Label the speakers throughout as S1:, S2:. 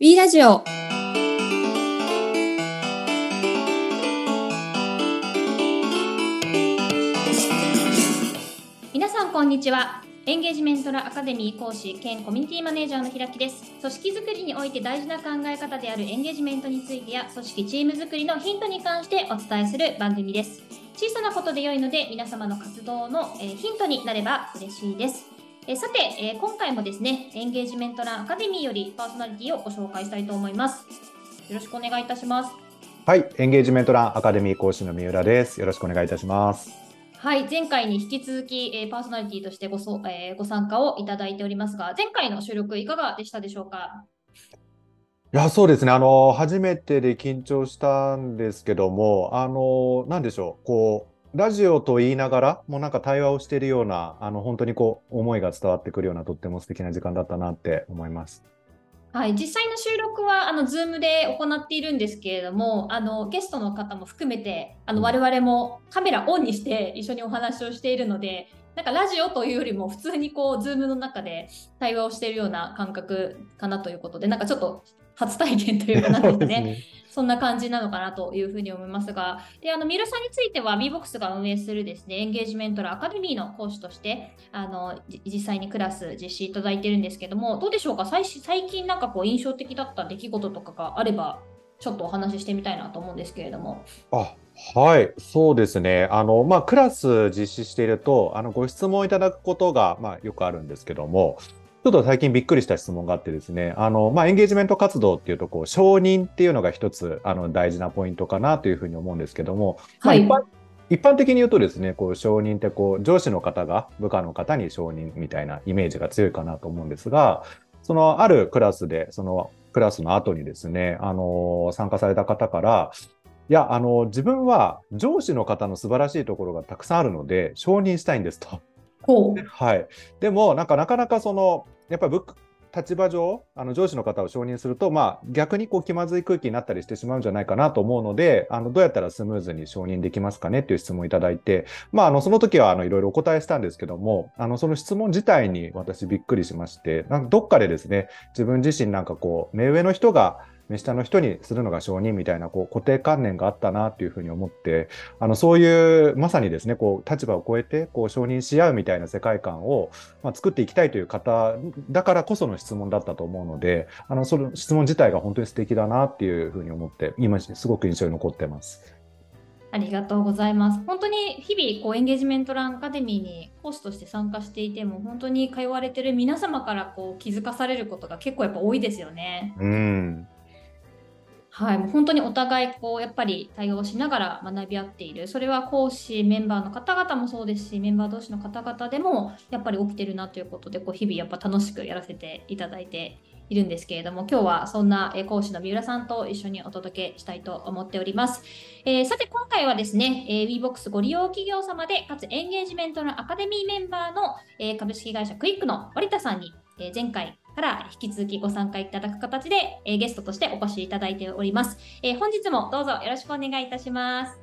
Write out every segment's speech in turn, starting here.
S1: B ラジオ。皆さんこんにちは。エンゲージメントラアカデミー講師兼コミュニティマネージャーの平木です。組織づくりにおいて大事な考え方であるエンゲージメントについてや組織チームづくりのヒントに関してお伝えする番組です。小さなことで良いので皆様の活動の、ヒントになれば嬉しいです。えーさて、えー今回もですね、エンゲージメントランアカデミーよりパーソナリティをご紹介したいと思います。よろしくお願いいたします。
S2: はい、エンゲージメントランアカデミー講師の三浦です。よろしくお願いいたします。
S1: はい、前回に引き続き、えーパーソナリティとしてごそ、えーご参加をいただいておりますが、前回の収録いかがでしたでしょうか？
S2: いや、そうですね。あの、初めてで緊張したんですけども、あの、なんでしょう、こう、ラジオと言いながら、もうなんか対話をしているような、あの、本当にこう、思いが伝わってくるような、とっても素敵な時間だったなって思います。
S1: はい、実際の収録はあの Zoom で行っているんですけれども、あのゲストの方も含めて、あの
S2: うん
S1: 我々もカメラオンにして一緒にお話をしているので、なんかラジオというよりも普通にこう Zoom の中で対話をしているような感覚かなということで、なんかちょっと初体験というかなんですかね。そんな感じなのかなというふうに思いますが、であの三浦さんについては BBOX が運営するですねエンゲージメントラアカデミーの講師としてあの実際にクラス実施いただいてるんですけども、どうでしょうか？最最近なんかこう印象的だった出来事とかがあれば、ちょっとお話ししてみたいなと思うんですけれども。
S2: あ、はい、そうですね。あの、まあ、クラス実施していると、あの、ご質問いただくことが、まあ、よくあるんですけども、ちょっと最近びっくりした質問があってですね、あの、まあ、エンゲージメント活動っていうと、こう、承認っていうのが一つ、あの、大事なポイントかなというふうに思うんですけども、まあ、
S1: はい
S2: 一般、一般的に言うとですね、こう、承認って、こう、上司の方が部下の方に承認みたいなイメージが強いかなと思うんですが、その、あるクラスで、その、クラスの後にですね、あの、参加された方から、いや、あの、自分は上司の方の素晴らしいところがたくさんあるので、承認したいんですと。
S1: ほ
S2: はい。でも、なんか、なかなかその、やっぱり立場上、あの上司の方を承認すると、まあ、逆にこう気まずい空気になったりしてしまうんじゃないかなと思うので、あのどうやったらスムーズに承認できますかねっていう質問をいただいて、まあ、あのその時はあのいろいろお答えしたんですけども、あのその質問自体に私びっくりしまして、なんかどっかでですね、自分自身なんかこう、目上の人が目下の人にするのが承認みたいなこう固定観念があったなっていうふうに思って、あのそういうまさにですね、こう立場を超えてこう承認し合うみたいな世界観を、まあ、作っていきたいという方だからこその質問だったと思うので、あのその質問自体が本当に素敵だなっていうふうに思って、今すごく印象に残ってます。
S1: ありがとうございます。本当に日々こうエンゲージメントランアカデミーに講師として参加していても、本当に通われてる皆様からこう気づかされることが結構やっぱ多いですよね。
S2: うん。
S1: はい、もう本当にお互いこうやっぱり対応しながら学び合っている。それは講師メンバーの方々もそうですし、メンバー同士の方々でもやっぱり起きてるなということで、こう日々やっぱ楽しくやらせていただいているんですけれども、今日はそんな講師の三浦さんと一緒にお届けしたいと思っております。えーさて今回はですね、えー、WeBox ご利用企業様で、かつエンゲージメントのアカデミーメンバーの、え株式会社クイックの織田さんに、えー前回から引き続きご参加いただく形で、えーゲストとしてお越しいただいております。えー本日もどうぞよろしくお願いいたします。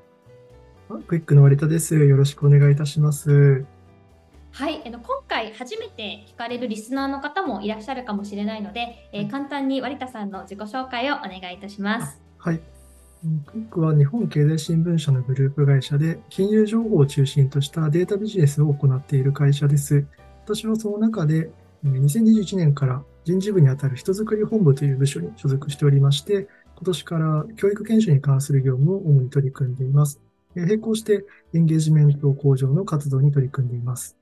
S3: クイックの割田です。よろしくお願いいたします。
S1: はい、あの今回初めて聞かれるリスナーの方もいらっしゃるかもしれないので、えー簡単に割田さんの自己紹介をお願いいたします。
S3: はい。うんクイックは日本経済新聞社のグループ会社で、金融情報を中心としたデータビジネスを行っている会社です。私はその中で、えー2021年から人事部にあたる人づくり本部という部署に所属しておりまして、今年から教育研修に関する業務を主に取り組んでいます。えー並行してエンゲージメント向上の活動に取り組んでいます。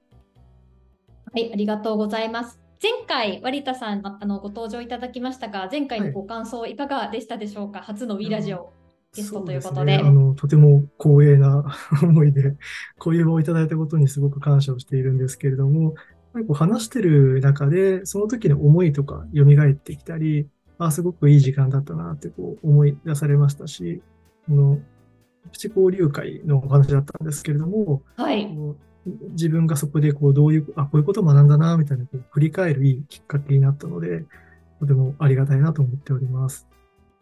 S1: はい、ありがとうございます。前回、割田さんあのご登場いただきましたが、前回のご感想いかがでしたでしょうか、初の WE ラジオゲストということで。
S3: ねあの、とても光栄な 思いで、こういう場をいただいたことにすごく感謝をしているんですけれども、ぱりこう話してる中で、その時の思いとか蘇ってきたり、あ、すごくいい時間だったなってこう思い出されましたし、この、プチ交流会のお話だったんですけれども、
S1: はい、
S3: 自分がそこでこうどういう、あ、こういうことを学んだな、みたいなこう振り返るいいきっかけになったので、とてもありがたいなと思っております。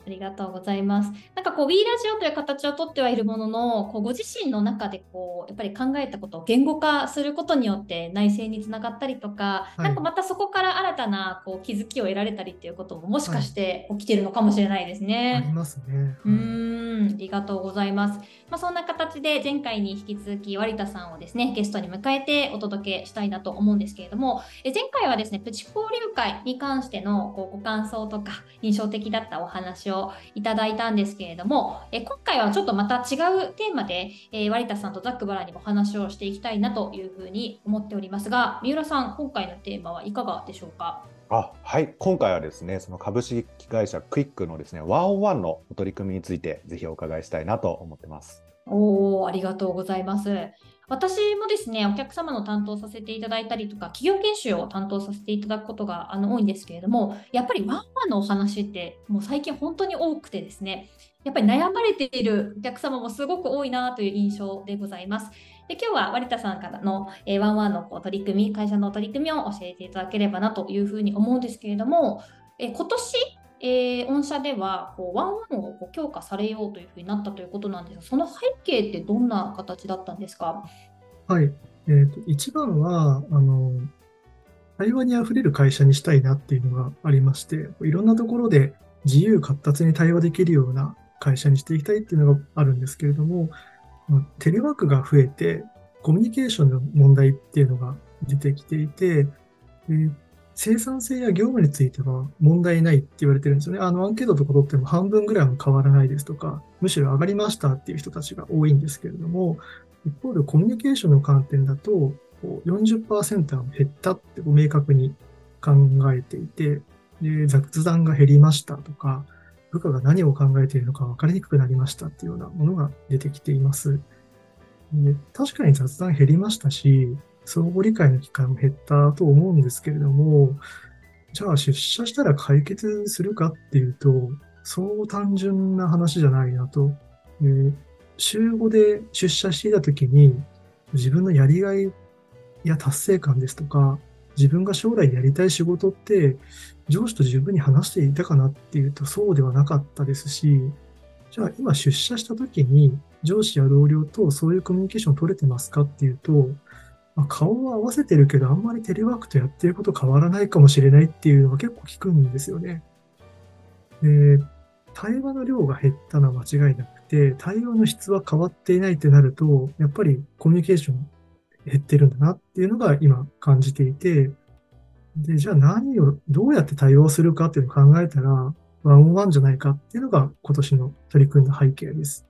S1: ありがとうございます。なんかこう We ラジオという形をとってはいるものの、こうご自身の中でこうやっぱり考えたことを言語化することによって内政につながったりとか、
S3: はい
S1: なんかまたそこから新たなこう気づきを得られたりっていうことももしかして起きてるのかもしれないです
S3: あ
S1: ね。
S3: りますね。
S1: うーん、ありがとうございます。まあ、そんな形で前回に引き続き割田さんをですねゲストに迎えてお届けしたいなと思うんですけれどもえ前回はですねプチ交流会に関してのこうご感想とか印象的だったお話をいただいたんですけれどもえ今回はちょっとまた違うテーマで、えー割田さんとザックバラにも話をしていきたいなというふうに思っておりますが三浦さん今回のテーマはいかがでしょうか？
S2: あはい、今回はですね、その株式会社クイックのですね、ワンオンワンのお取り組みについて、ぜひお伺いしたいなと思ってます。
S1: おーありがとうございます。私もですね、お客様の担当させていただいたりとか、企業研修を担当させていただくことがあの多いんですけれども、やっぱりワンワンのお話って、もう最近本当に多くてですね、やっぱり悩まれているお客様もすごく多いなという印象でございます。で今日は割田さんからの、えワンワンのこう取り組み、会社の取り組みを教えていただければなというふうに思うんですけれども、え今年、えー御社ではこうワンワンをこう強化されようというふうになったということなんですが、その背景ってどんな形だったんですか？
S3: はい。えーと、一番は、あの、対話にあふれる会社にしたいなっていうのがありまして、いろんなところで自由活発に対話できるような会社にしていきたいっていうのがあるんですけれども、テレワークが増えて、コミュニケーションの問題っていうのが出てきていて、で生産性や業務については問題ないって言われてるんですよね。あの、アンケートとか取っても半分ぐらいは変わらないですとか、むしろ上がりましたっていう人たちが多いんですけれども、一方でコミュニケーションの観点だと、40%は減ったってこう明確に考えていて、で雑談が減りましたとか、部下が何を考えているのか分かりにくくなりましたっていうようなものが出てきています。で確かに雑談減りましたし、相互理解の機会も減ったと思うんですけれども、じゃあ出社したら解決するかっていうと、そう単純な話じゃないなと。で週5で出社していたときに、自分のやりがいや達成感ですとか、自分が将来やりたい仕事って、上司と十分に話していたかなっていうと、そうではなかったですし、じゃあ今出社したときに、上司や同僚とそういうコミュニケーション取れてますかっていうと、まあ顔は合わせてるけど、あんまりテレワークとやってること変わらないかもしれないっていうのが結構聞くんですよね。で、対話の量が減ったのは間違いなくて、対話の質は変わっていないってなると、やっぱりコミュニケーション減ってるんだなっていうのが今感じていて、で、じゃあ何を、どうやって対応するかっていうのを考えたら、ワンオンワンじゃないかっていうのが今年の取り組んだ背景です。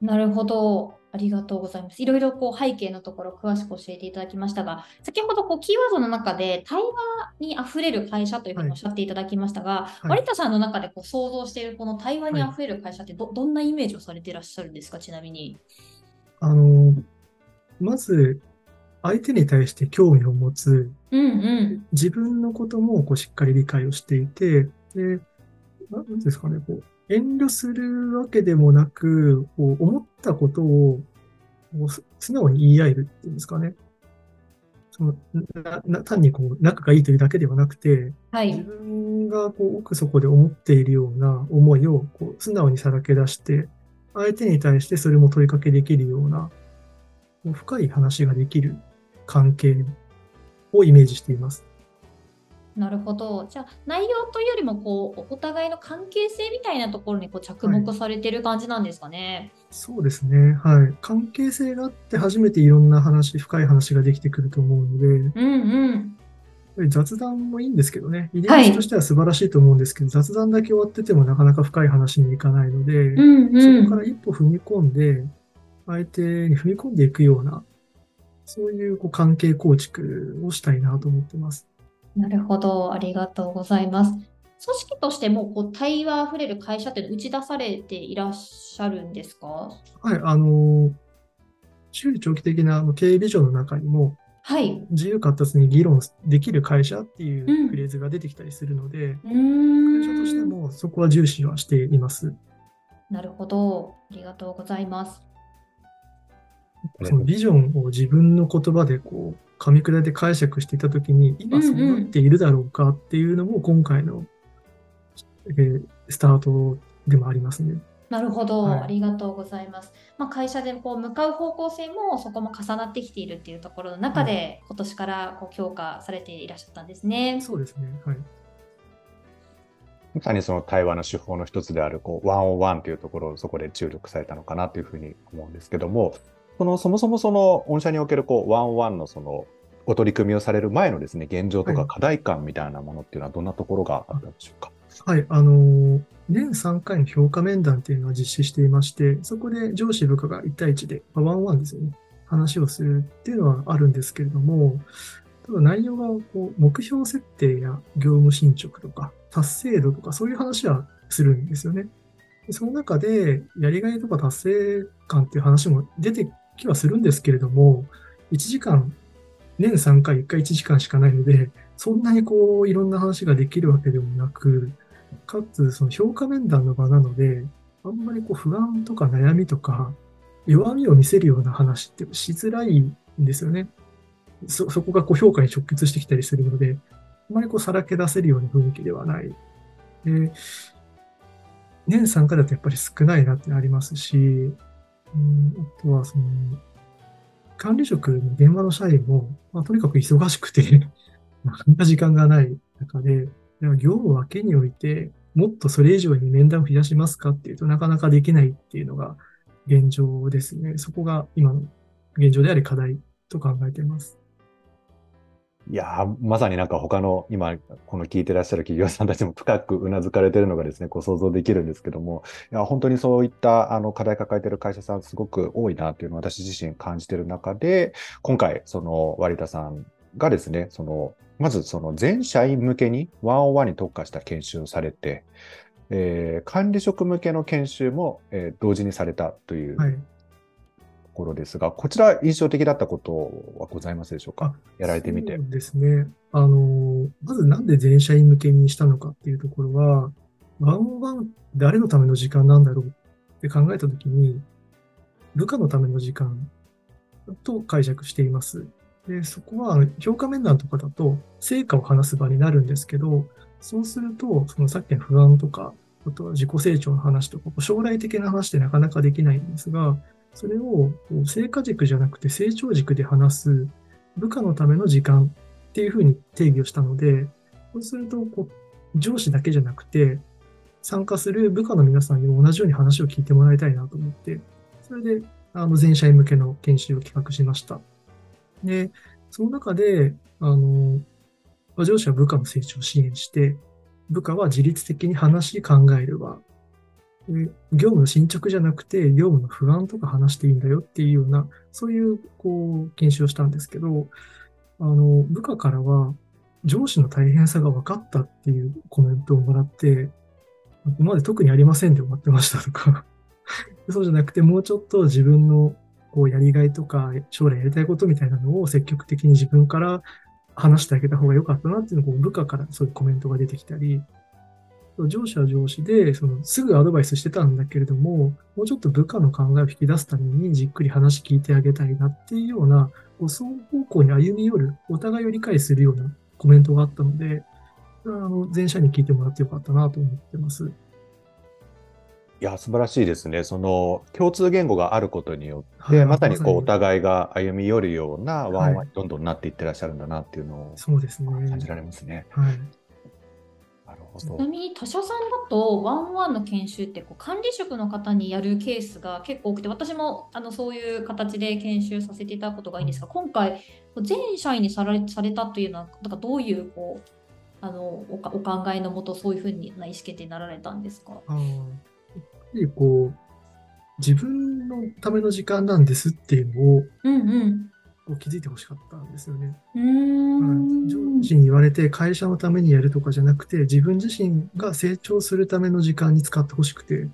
S1: なるほど。ありがとうございます。いろいろこう背景のところ詳しく教えていただきましたが、先ほどこうキーワードの中で対話にあふれる会社というふうにおっしゃっていただきましたが、
S3: い
S1: 割田さんの中でこう想像しているこの対話にあふれる会社ってど,、どんなイメージをされていらっしゃるんですか、ちなみに。
S3: あの、まず、相手に対して興味を持つ、
S1: うんうん。
S3: 自分のこともこうしっかり理解をしていて、で、なんですかね、こう、遠慮するわけでもなく、こう思ったことを素直に言い合えるっていうんですかね。そのなな単にこう仲がいいというだけではなくて、自
S1: はい。
S3: 分がこう奥底で思っているような思いをこう素直にさらけ出して、相手に対してそれも問いかけできるような、深い話ができる関係をイメージしています。
S1: なるほど。じゃあ内容というよりもこうお互いの関係性みたいなところにこう着目されてる感じなんですかね？
S3: そうですね。はい。関係性があって初めていろんな話、深い話ができてくると思うので、
S1: うんうん。
S3: 雑談もいいんですけどね。入り口としては素晴らしいと思うんですけど、雑談だけ終わっててもなかなか深い話にいかないので、
S1: うんうん。
S3: そこから一歩踏み込んで、相手に踏み込んでいくような、そういうこう関係構築をしたいなと思ってます。
S1: なるほど。ありがとうございます。組織としてもこう対話あふれる会社っていうのを打ち出されていらっしゃるんですか？
S3: はい。あの、中長期的なあの経営ビジョンの中にも、
S1: はい。
S3: 自由活発に議論できる会社ってい
S1: う
S3: フレーズが出てきたりするので、
S1: うー
S3: 会社として
S1: ん。
S3: もそこは重視はしています。
S1: なるほど。ありがとうございます。
S3: そのビジョンを自分の言葉でこう噛み砕いて解釈していたときに、今そうなっているだろうかっていうのも今回の、えースタートでもありますね。
S1: なるほど、
S3: はい
S1: ありがとうございます。まあ、会社でこう向かう方向性もそこも重なってきているっていうところの中で、今年からこう強化されていらっしゃったんですね。
S3: そうですね。はい。
S2: まさにその対話の手法の一つである、こう、ワンオンワンというところをそこで注力されたのかなというふうに思うんですけども、その、そもそもその、御社における、こう、ワンワンのその、お取り組みをされる前のですね、現状とか課題感みたいなものっていうのはどんなところがあったんでしょうか？
S3: はい。あの年3回の評価面談っていうのを実施していまして、そこで上司部下が1対1で、まあワンワンですよね。話をするっていうのはあるんですけれども、ただ内容がこう目標設定や業務進捗とか達成度とかそういう話はするんですよね。その中でやりがいとか達成感っていう話も出てきはするんですけれども、1時間、年3回1回1時間しかないので、そんなにこういろんな話ができるわけでもなく、かつその評価面談の場なので、あんまりこう不安とか悩みとか弱みを見せるような話ってしづらいんですよね。そ、そこがこう評価に直結してきたりするので、あんまりこうさらけ出せるような雰囲気ではない。で、年参加だとやっぱり少ないなってありますし、あとはその、管理職の現場の社員も、まあ、とにかく忙しくて、なかな時間がない中で、では業務分けにおいて、もっとそれ以上に面談を増やしますかっていうとなかなかできないっていうのが現状ですね。そこが今の現状であり課題と考えています。
S2: いやまさになんか他の今、この聞いてらっしゃる企業さんたちも深くうなずかれてるのがですね、こう想像できるんですけども、いや、本当にそういったあの課題抱えてる会社さんすごく多いなっていうのを私自身感じてる中で、今回、その割田さんがですね、その、まずその全社員向けにワンオンワンに特化した研修をされて、えー管理職向けの研修も、えー同時にされたという。ところですが、こちら印象的だったことはございますでしょうか？やられてみて
S3: ですね。あの、まずなんで全社員向けにしたのかっていうところは、ワンオンワン誰のための時間なんだろうって考えたときに、部下のための時間と解釈しています。で、そこは評価面談とかだと成果を話す場になるんですけど、そうすると、そのさっきの不安とか、あとは自己成長の話とか、将来的な話ってなかなかできないんですが、それを成果軸じゃなくて成長軸で話す部下のための時間っていうふうに定義をしたので、そうするとこう上司だけじゃなくて、参加する部下の皆さんにも同じように話を聞いてもらいたいなと思って、それであの全社員向けの研修を企画しました。で、その中で、あの、上司は部下の成長を支援して、部下は自律的に話し考える場。業務の進捗じゃなくて、業務の不安とか話していいんだよっていうような、そういう、こう、研修をしたんですけど、あの、部下からは、上司の大変さが分かったっていうコメントをもらって、今まで特にありませんで終わってましたとか、そうじゃなくて、もうちょっと自分のこうやりがいとか、将来やりたいことみたいなのを積極的に自分から話してあげた方が良かったなっていうのを部下からそういうコメントが出てきたり、上司は上司で、そのすぐアドバイスしてたんだけれども、もうちょっと部下の考えを引き出すためにじっくり話聞いてあげたいなっていうような、こう双方向に歩み寄る、お互いを理解するようなコメントがあったので、あの全社に聞いてもらってよかったなと思ってます。
S2: いや、素晴らしいですね。その共通言語があることによって、
S3: はい
S2: まさにこうお互いが歩み寄るようなワンワンどんどんなっていってらっしゃるんだなっていうのを。感じられますね。
S3: はい。
S2: なるほど
S1: ちな。みに他社さんだとワンワンの研修ってこう管理職の方にやるケースが結構多くて私もあのそういう形で研修させていただくことがいいんですが今回全社員にされされたというのはなんかどういうこうあのおかお考えのもとそういうふうな意思決定になられたんですか？
S3: あこう、自分のための時間なんですっていうのを
S1: うんうん
S3: こう気づいてほしかったんですよね。
S1: うーん
S3: はい上司に言われて会社のためにやるとかじゃなくて、自分自身が成長するための時間に使ってほしくて、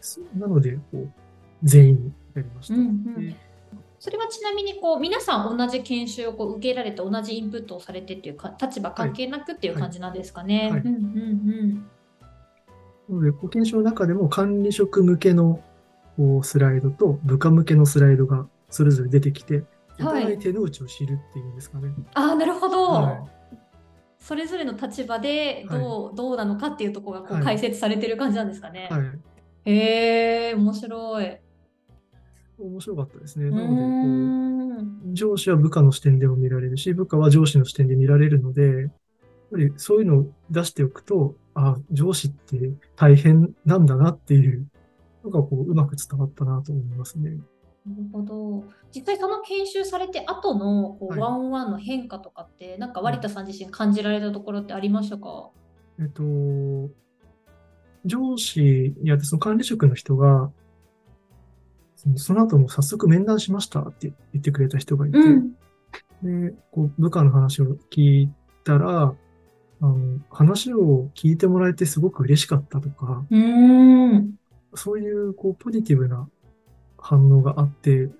S3: そなので、こう、全員にやりました。
S1: うんうん
S3: で
S1: それはちなみにこう皆さん同じ研修をこう受けられて同じインプットをされてっていうか立場関係なくっていう感じなんですかね。
S3: はい
S1: うんうん
S3: なので、保険証の中でも管理職向けのこうスライドと部下向けのスライドがそれぞれ出てきて、お
S1: はい
S3: 互い手の内を知るっていうんですかね。
S1: うん、ああなるほど、
S3: は
S1: それぞれの立場でどう,、どうなのかっていうところがこう解説されてる感じなんですかね。
S3: はい。
S1: へえ、面白い。
S3: 面白かったですね。
S1: う
S3: なので、こ。う、上司は部下の視点でも見られるし、部下は上司の視点で見られるので、やっぱりそういうのを出しておくと、あ、上司って大変なんだなっていうのが、こう、うまく伝わったなと思いますね。
S1: なるほど。実際その研修されて後のこう、
S3: はい
S1: ワンオンワンの変化とかって、なんか割田さん自身感じられたところってありましたか？
S3: えっと、上司にあって、その管理職の人が、その後も早速面談しましたって言ってくれた人がいて、
S1: うん。
S3: で、こう部下の話を聞いたら、あの、話を聞いてもらえてすごく嬉しかったとか。そういう、こう、ポジティブな反応があって、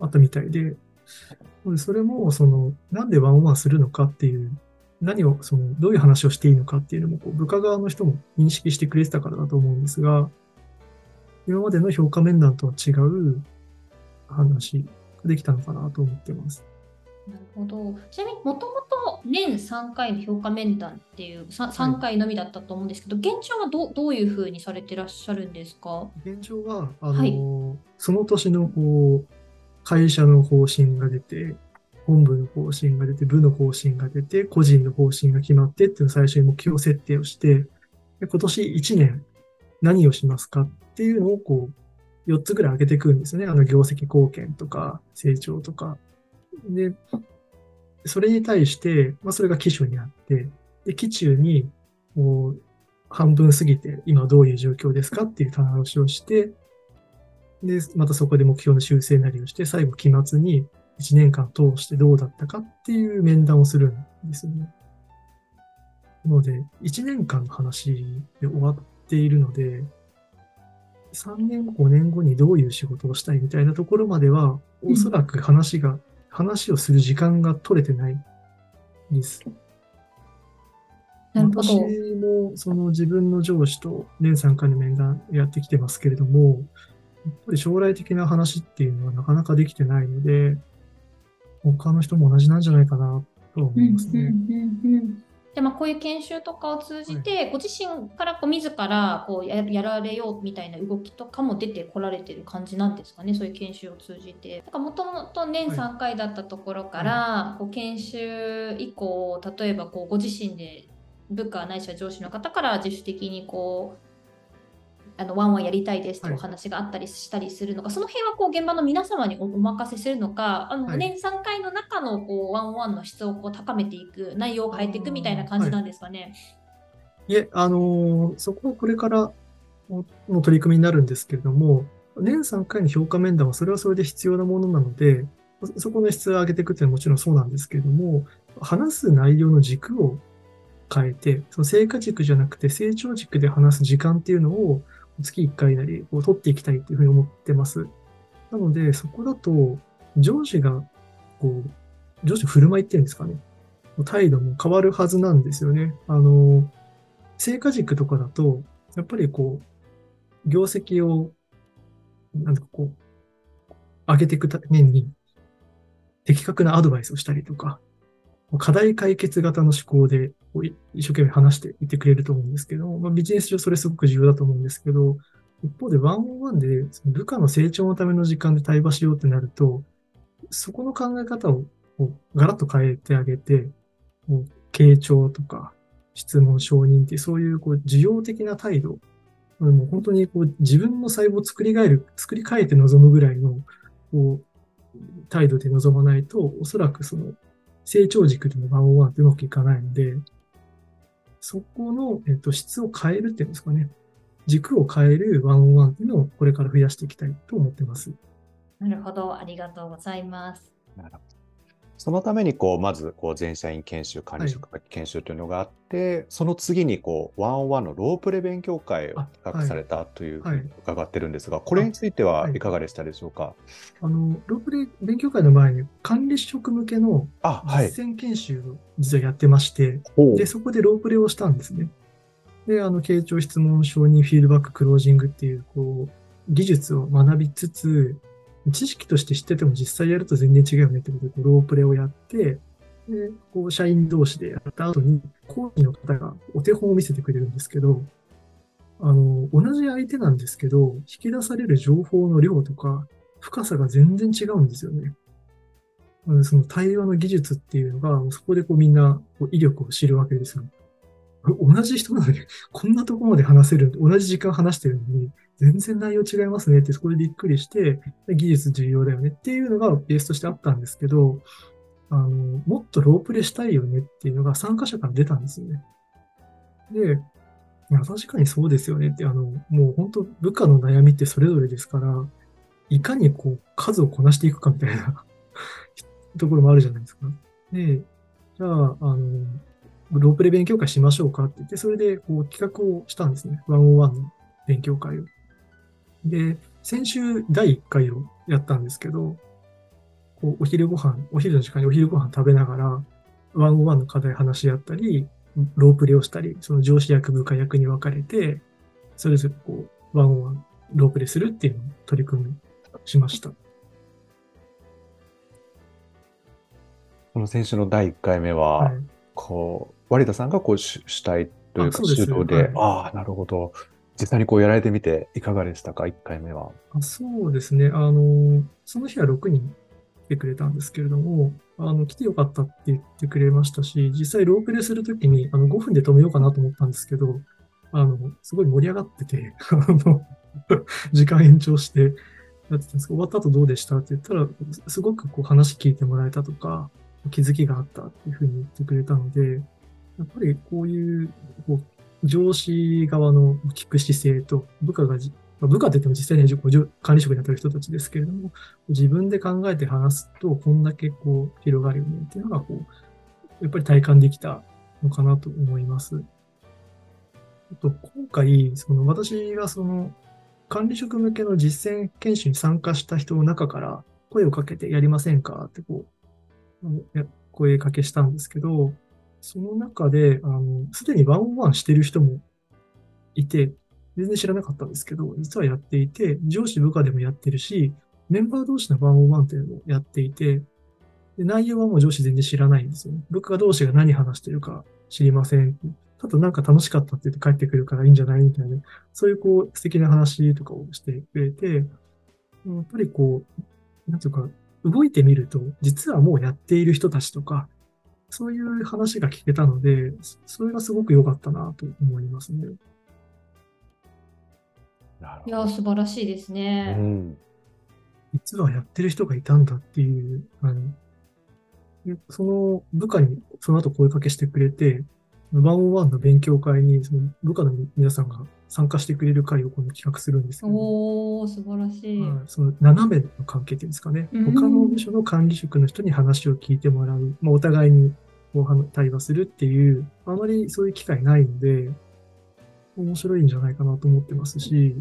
S3: あったみたいで、でそれも、その、なんでワンオンワンするのかっていう、何を、その、どういう話をしていいのかっていうのも、こう、部下側の人も認識してくれてたからだと思うんですが、今までの評価面談とは違う話ができたのかなと思ってます。
S1: なるほど。ちなみにもともと年3回の評価面談っていう 3, 3回のみだったと思うんですけど、現状はどうどういうふうにされてらっしゃるんですか？
S3: 現状は、あの、
S1: はい
S3: その年のこう、会社の方針が出て、本部の方針が出て、部の方針が出て、個人の方針が決まってっていうのを最初に目標設定をして、で今年1年何をしますかっていうのをこう、4つぐらい上げていくんですよね。あの、業績貢献とか、成長とか。で、それに対して、まあ、それが基準にあって、で、基中に、こう、半分過ぎて、今どういう状況ですかっていう棚卸しをして、で、またそこで目標の修正なりをして、最後期末に1年間通してどうだったかっていう面談をするんですよね。なので、1年間の話で終わっているので、3年後、5年後にどういう仕事をしたいみたいなところまでは、
S1: うん
S3: おそらく話が、話をする時間が取れてないです。私もその自分の上司と年3回の面談やってきてますけれども、やっぱり将来的な話っていうのはなかなかできてないので、他の人も同じなんじゃないかなとは思いますね。
S1: うんうんでまあ、こういう研修とかを通じて、ご自身からこう自らこうややられようみたいな動きとかも出てこられてる感じなんですかね、そういう研修を通じて。もともと年
S3: はい
S1: 3回だったところから、こう研修以降、例えばこうご自身で部下ないしは上司の方から自主的にこうあのワンワンやりたいですというお話があったりしたりするのか、その辺はこう現場の皆様におお任せするのか、あの
S3: はい。
S1: 年3回の中のこうワンワンの質をこう高めていく、内容を変えていくみたいな感じなんですかね。
S3: いえ、あのーそこはこれからのの取り組みになるんですけれども、年3回の評価面談はそれはそれで必要なものなので、そそこの質を上げていくっていうのはもちろんそうなんですけれども、話す内容の軸を変えて、その成果軸じゃなくて成長軸で話す時間っていうのを月1回なりこう取っていきたいっていうふうに思ってます。なので、そこだと上司が、こう、上司の振る舞いっていうんですかね。態度も変わるはずなんですよね。あの、成果軸とかだと、やっぱりこう、業績を、なんかこう、上げていくために、的確なアドバイスをしたりとか、課題解決型の思考で一生懸命話していてくれると思うんですけど、まあ、ビジネス上それすごく重要だと思うんですけど、一方でワンオンワンで部下の成長のための時間で対話しようってなると、そこの考え方をガラッと変えてあげて、傾聴とか質問承認ってそういうこう需要的な態度、もう本当にこう自分の細胞を作り変える、作り変えて臨むぐらいのこう態度で臨まないと、おそらくその成長軸でのワンオンワンってうまくいかないので、そこの、えっと、質を変えるっていうんですかね。軸を変えるワンオンワンっていうのをこれから増やしていきたいと思ってます。
S1: なるほど、ありがとうございます。
S2: なるほどそのためにこうまずこう全社員研修、管理職研修というのがあって、その次にこうワンオンワンのロープレ勉強会を
S3: あ
S2: 企画されたというふう
S3: はい
S2: に伺ってるんですが、これについては
S3: はい
S2: いかがでしたでしょうか？
S3: あの、ロープレイ勉強会の前に管理職向けの。実践研修を実はやってまして、で、そこでロープレをしたんですね。で、あの、傾聴質問、承認、フィードバック、クロージングっていう、こう、技術を学びつつ、知識として知ってても実際やると全然違うよねってことで、ロープレをやって、で、こう、社員同士でやった後に、講師の方がお手本を見せてくれるんですけど、あの、同じ相手なんですけど、引き出される情報の量とか、深さが全然違うんですよね。その対話の技術っていうのが、そこでこうみんなこう威力を知るわけですよ。同じ人なのに、こんなとこまで話せる、同じ時間話してるのに、全然内容違いますねって、そこでびっくりして、技術重要だよねっていうのがベースとしてあったんですけど、あの、もっとロープレしたいよねっていうのが参加者から出たんですよね。で、いや、確かにそうですよねって、あの、もう本当部下の悩みってそれぞれですから、いかにこう数をこなしていくかみたいな ところもあるじゃないですか。で、じゃあ、あの、ロープレ勉強会しましょうかって言って、それでこう企画をしたんですね。101の勉強会を。で、先週第1回をやったんですけど、こうお昼ご飯、お昼の時間にお昼ご飯食べながら、101の課題話し合ったり、ロープレをしたり、その上司役、部下役に分かれて、それぞれこう、101ロープレするっていうのを取り組みしました。
S2: この選手の第1回目は、はい、こう、割田さんがこう主体というか主導で、でああ、なるほど。実際にこうやられてみていかがでしたか、1回目は。
S3: あそうですね。あの、その日は6人来てくれたんですけれども、あの、来てよかったって言ってくれましたし、実際ロープレするときに、あの、5分で止めようかなと思ったんですけど、あの、すごい盛り上がってて、あの、時間延長してやってたんですけど、終わった後どうでしたって言ったら、すごくこう話聞いてもらえたとか、気づきがあったっていうふうに言ってくれたので、やっぱりこういう、こう上司側の聞く姿勢と、部下がまあ部下って言っても実際に管理職になってる人たちですけれども、自分で考えて話すと、こんだけこう広がるよねっていうのが、こう、やっぱり体感できたのかなと思います。あと、今回、その私がその管理職向けの実践研修に参加した人の中から声をかけてやりませんかってこう、声かけしたんですけど、その中で、あの、すでにワンオンワンしてる人もいて、全然知らなかったんですけど、実はやっていて、上司部下でもやってるし、メンバー同士のワンオンワンっていうのをやっていて、で内容はもう上司全然知らないんですよね。部下同士が何話してるか知りません。ただなんか楽しかったって言って帰ってくるからいいんじゃないみたいな、そういうこう素敵な話とかをしてくれて、やっぱりこう、なんていうか、動いてみると、実はもうやっている人たちとか、そういう話が聞けたので、それがすごく良かったなと思いますね。
S1: いや、素晴らしいですね。うん、
S3: 実はやってる人がいたんだっていう、あのその部下にその後声かけしてくれて、ワンオンワンの勉強会にその部下の皆さんが参加してくれる会を今度企画するんですけど、
S1: お素晴らしい、
S3: その斜めの関係っていうんですかね、他の部署の管理職の人に話を聞いてもらう、まあ、お互いにこう対話するっていう、あまりそういう機会ないので、面白いんじゃないかなと思ってますし、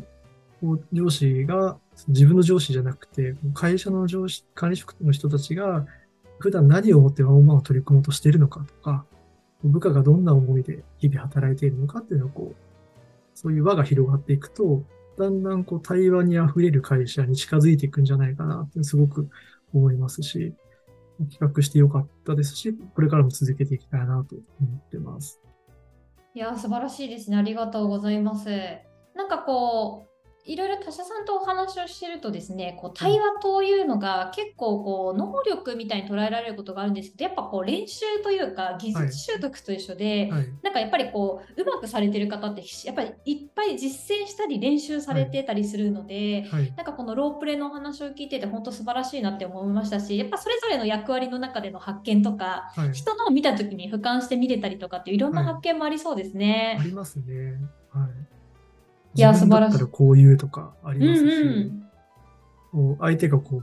S3: こう上司が自分の上司じゃなくて、会社の上司、管理職の人たちが普段何を思ってワンオンワンを取り組もうとしているのかとか、部下がどんな思いで日々働いているのかっていうのをこうそういう輪が広がっていくと、だんだんこう対話に溢れる会社に近づいていくんじゃないかなってすごく思いますし、企画してよかったですし、これからも続けていきたいなと思ってます。
S1: いや、素晴らしいですね。ありがとうございます。なんかこう、いろいろ他社さんとお話をしてるとですねこう対話というのが結構こう能力みたいに捉えられることがあるんですけどやっぱこう練習というか技術習得と一緒で、はい。はい、なんかやっぱりこううまくされてる方ってやっぱりいっぱい実践したり練習されてたりするので、はい、なんかこのロープレのお話を聞いてて本当素晴らしいなって思いましたしやっぱそれぞれの役割の中での発見とか、人のを見た時に俯瞰して見れたりとかっていろんな発見もありそうですね。
S3: ありますね。はい
S1: いや、素晴らしい。
S3: こういうとかありますし、うんうん、相手がこう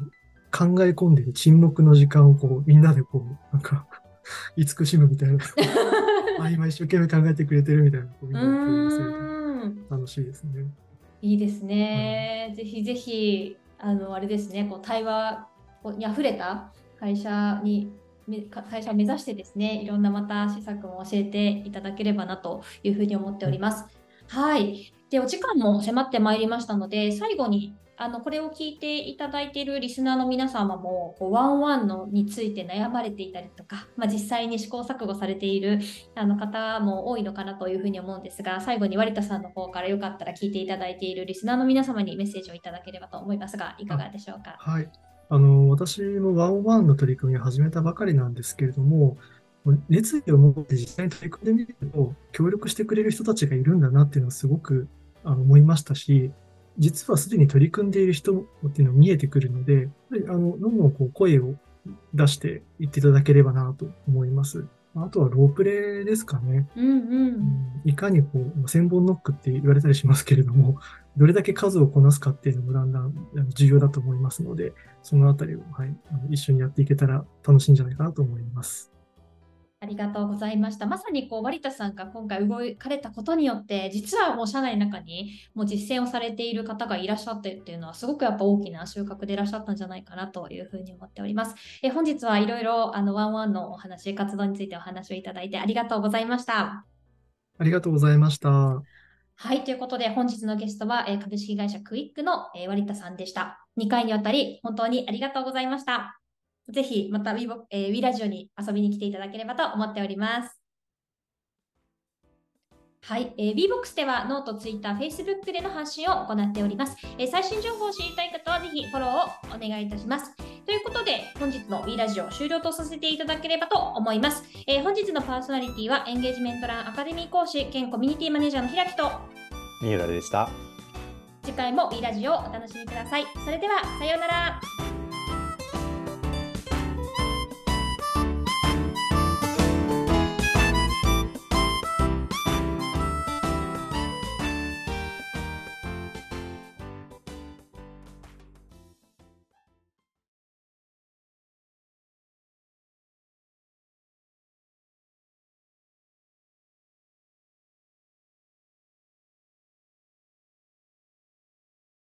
S3: 考え込んでる沈黙の時間をこうみんなでこう、なんか 慈しむみたいな。あ、今一生懸命考えてくれてるみたいな、こうみんなで共有する楽しいですね。
S1: いいですね。うん、ぜひぜひ、あの、あれですね、こう対話に溢れた会社に会社を目指してですね、いろんなまた施策も教えていただければなというふうに思っております。はい。で、お時間も迫ってまいりましたので、最後にあのこれを聞いていただいているリスナーの皆様もこうワンワンのについて悩まれていたりとか、まあ、実際に試行錯誤されているあの方も多いのかなというふうに思うんですが最後に割田さんの方からよかったら聞いていただいているリスナーの皆様にメッセージをいただければと思いますがいかがでしょうか？
S3: はい。あの、私もワンワンの取り組みを始めたばかりなんですけれども、熱意を持って実際に取り組んでみると、協力してくれる人たちがいるんだなっていうのはすごく思いましたし、実はすでに取り組んでいる人っていうのが見えてくるので、あのどんどんこう声を出していっていただければなと思います。あとはロープレイですかね。
S1: うんうん、
S3: いかにこう、千本ノックって言われたりしますけれども、どれだけ数をこなすかっていうのもだんだん重要だと思いますので、そのあたりを、はい、一緒にやっていけたら楽しいんじゃないかなと思います。
S1: ありがとうございました。まさにこう、割田さんが今回動かれたことによって、実はもう社内の中にもう実践をされている方がいらっしゃってっていうのは、すごくやっぱ大きな収穫でいらっしゃったんじゃないかなというふうに思っております。え本日はいろいろあのワンワンのお話、活動についてお話をいただいてありがとうございました。
S3: ありがとうございました。は
S1: い、ということで本日のゲストは、え株式会社クイックの、え割田さんでした。2回にわたり本当にありがとうございました。ぜひまた w えー、w ラジオに遊びに来ていただければと思っております。はい、えー、VBOX ではノート、ツイッター、フェイスブックでの発信を行っております。えー、最新情報を知りたい方はぜひフォローをお願いいたします。ということで、本日の w ラジオ終了とさせていただければと思います。えー、本日のパーソナリティはエンゲージメントランアカデミー講師兼コミュニティマネージャーの平木と
S2: 三浦でした。
S1: 次回も w ラジオをお楽しみください。それでは、さようなら。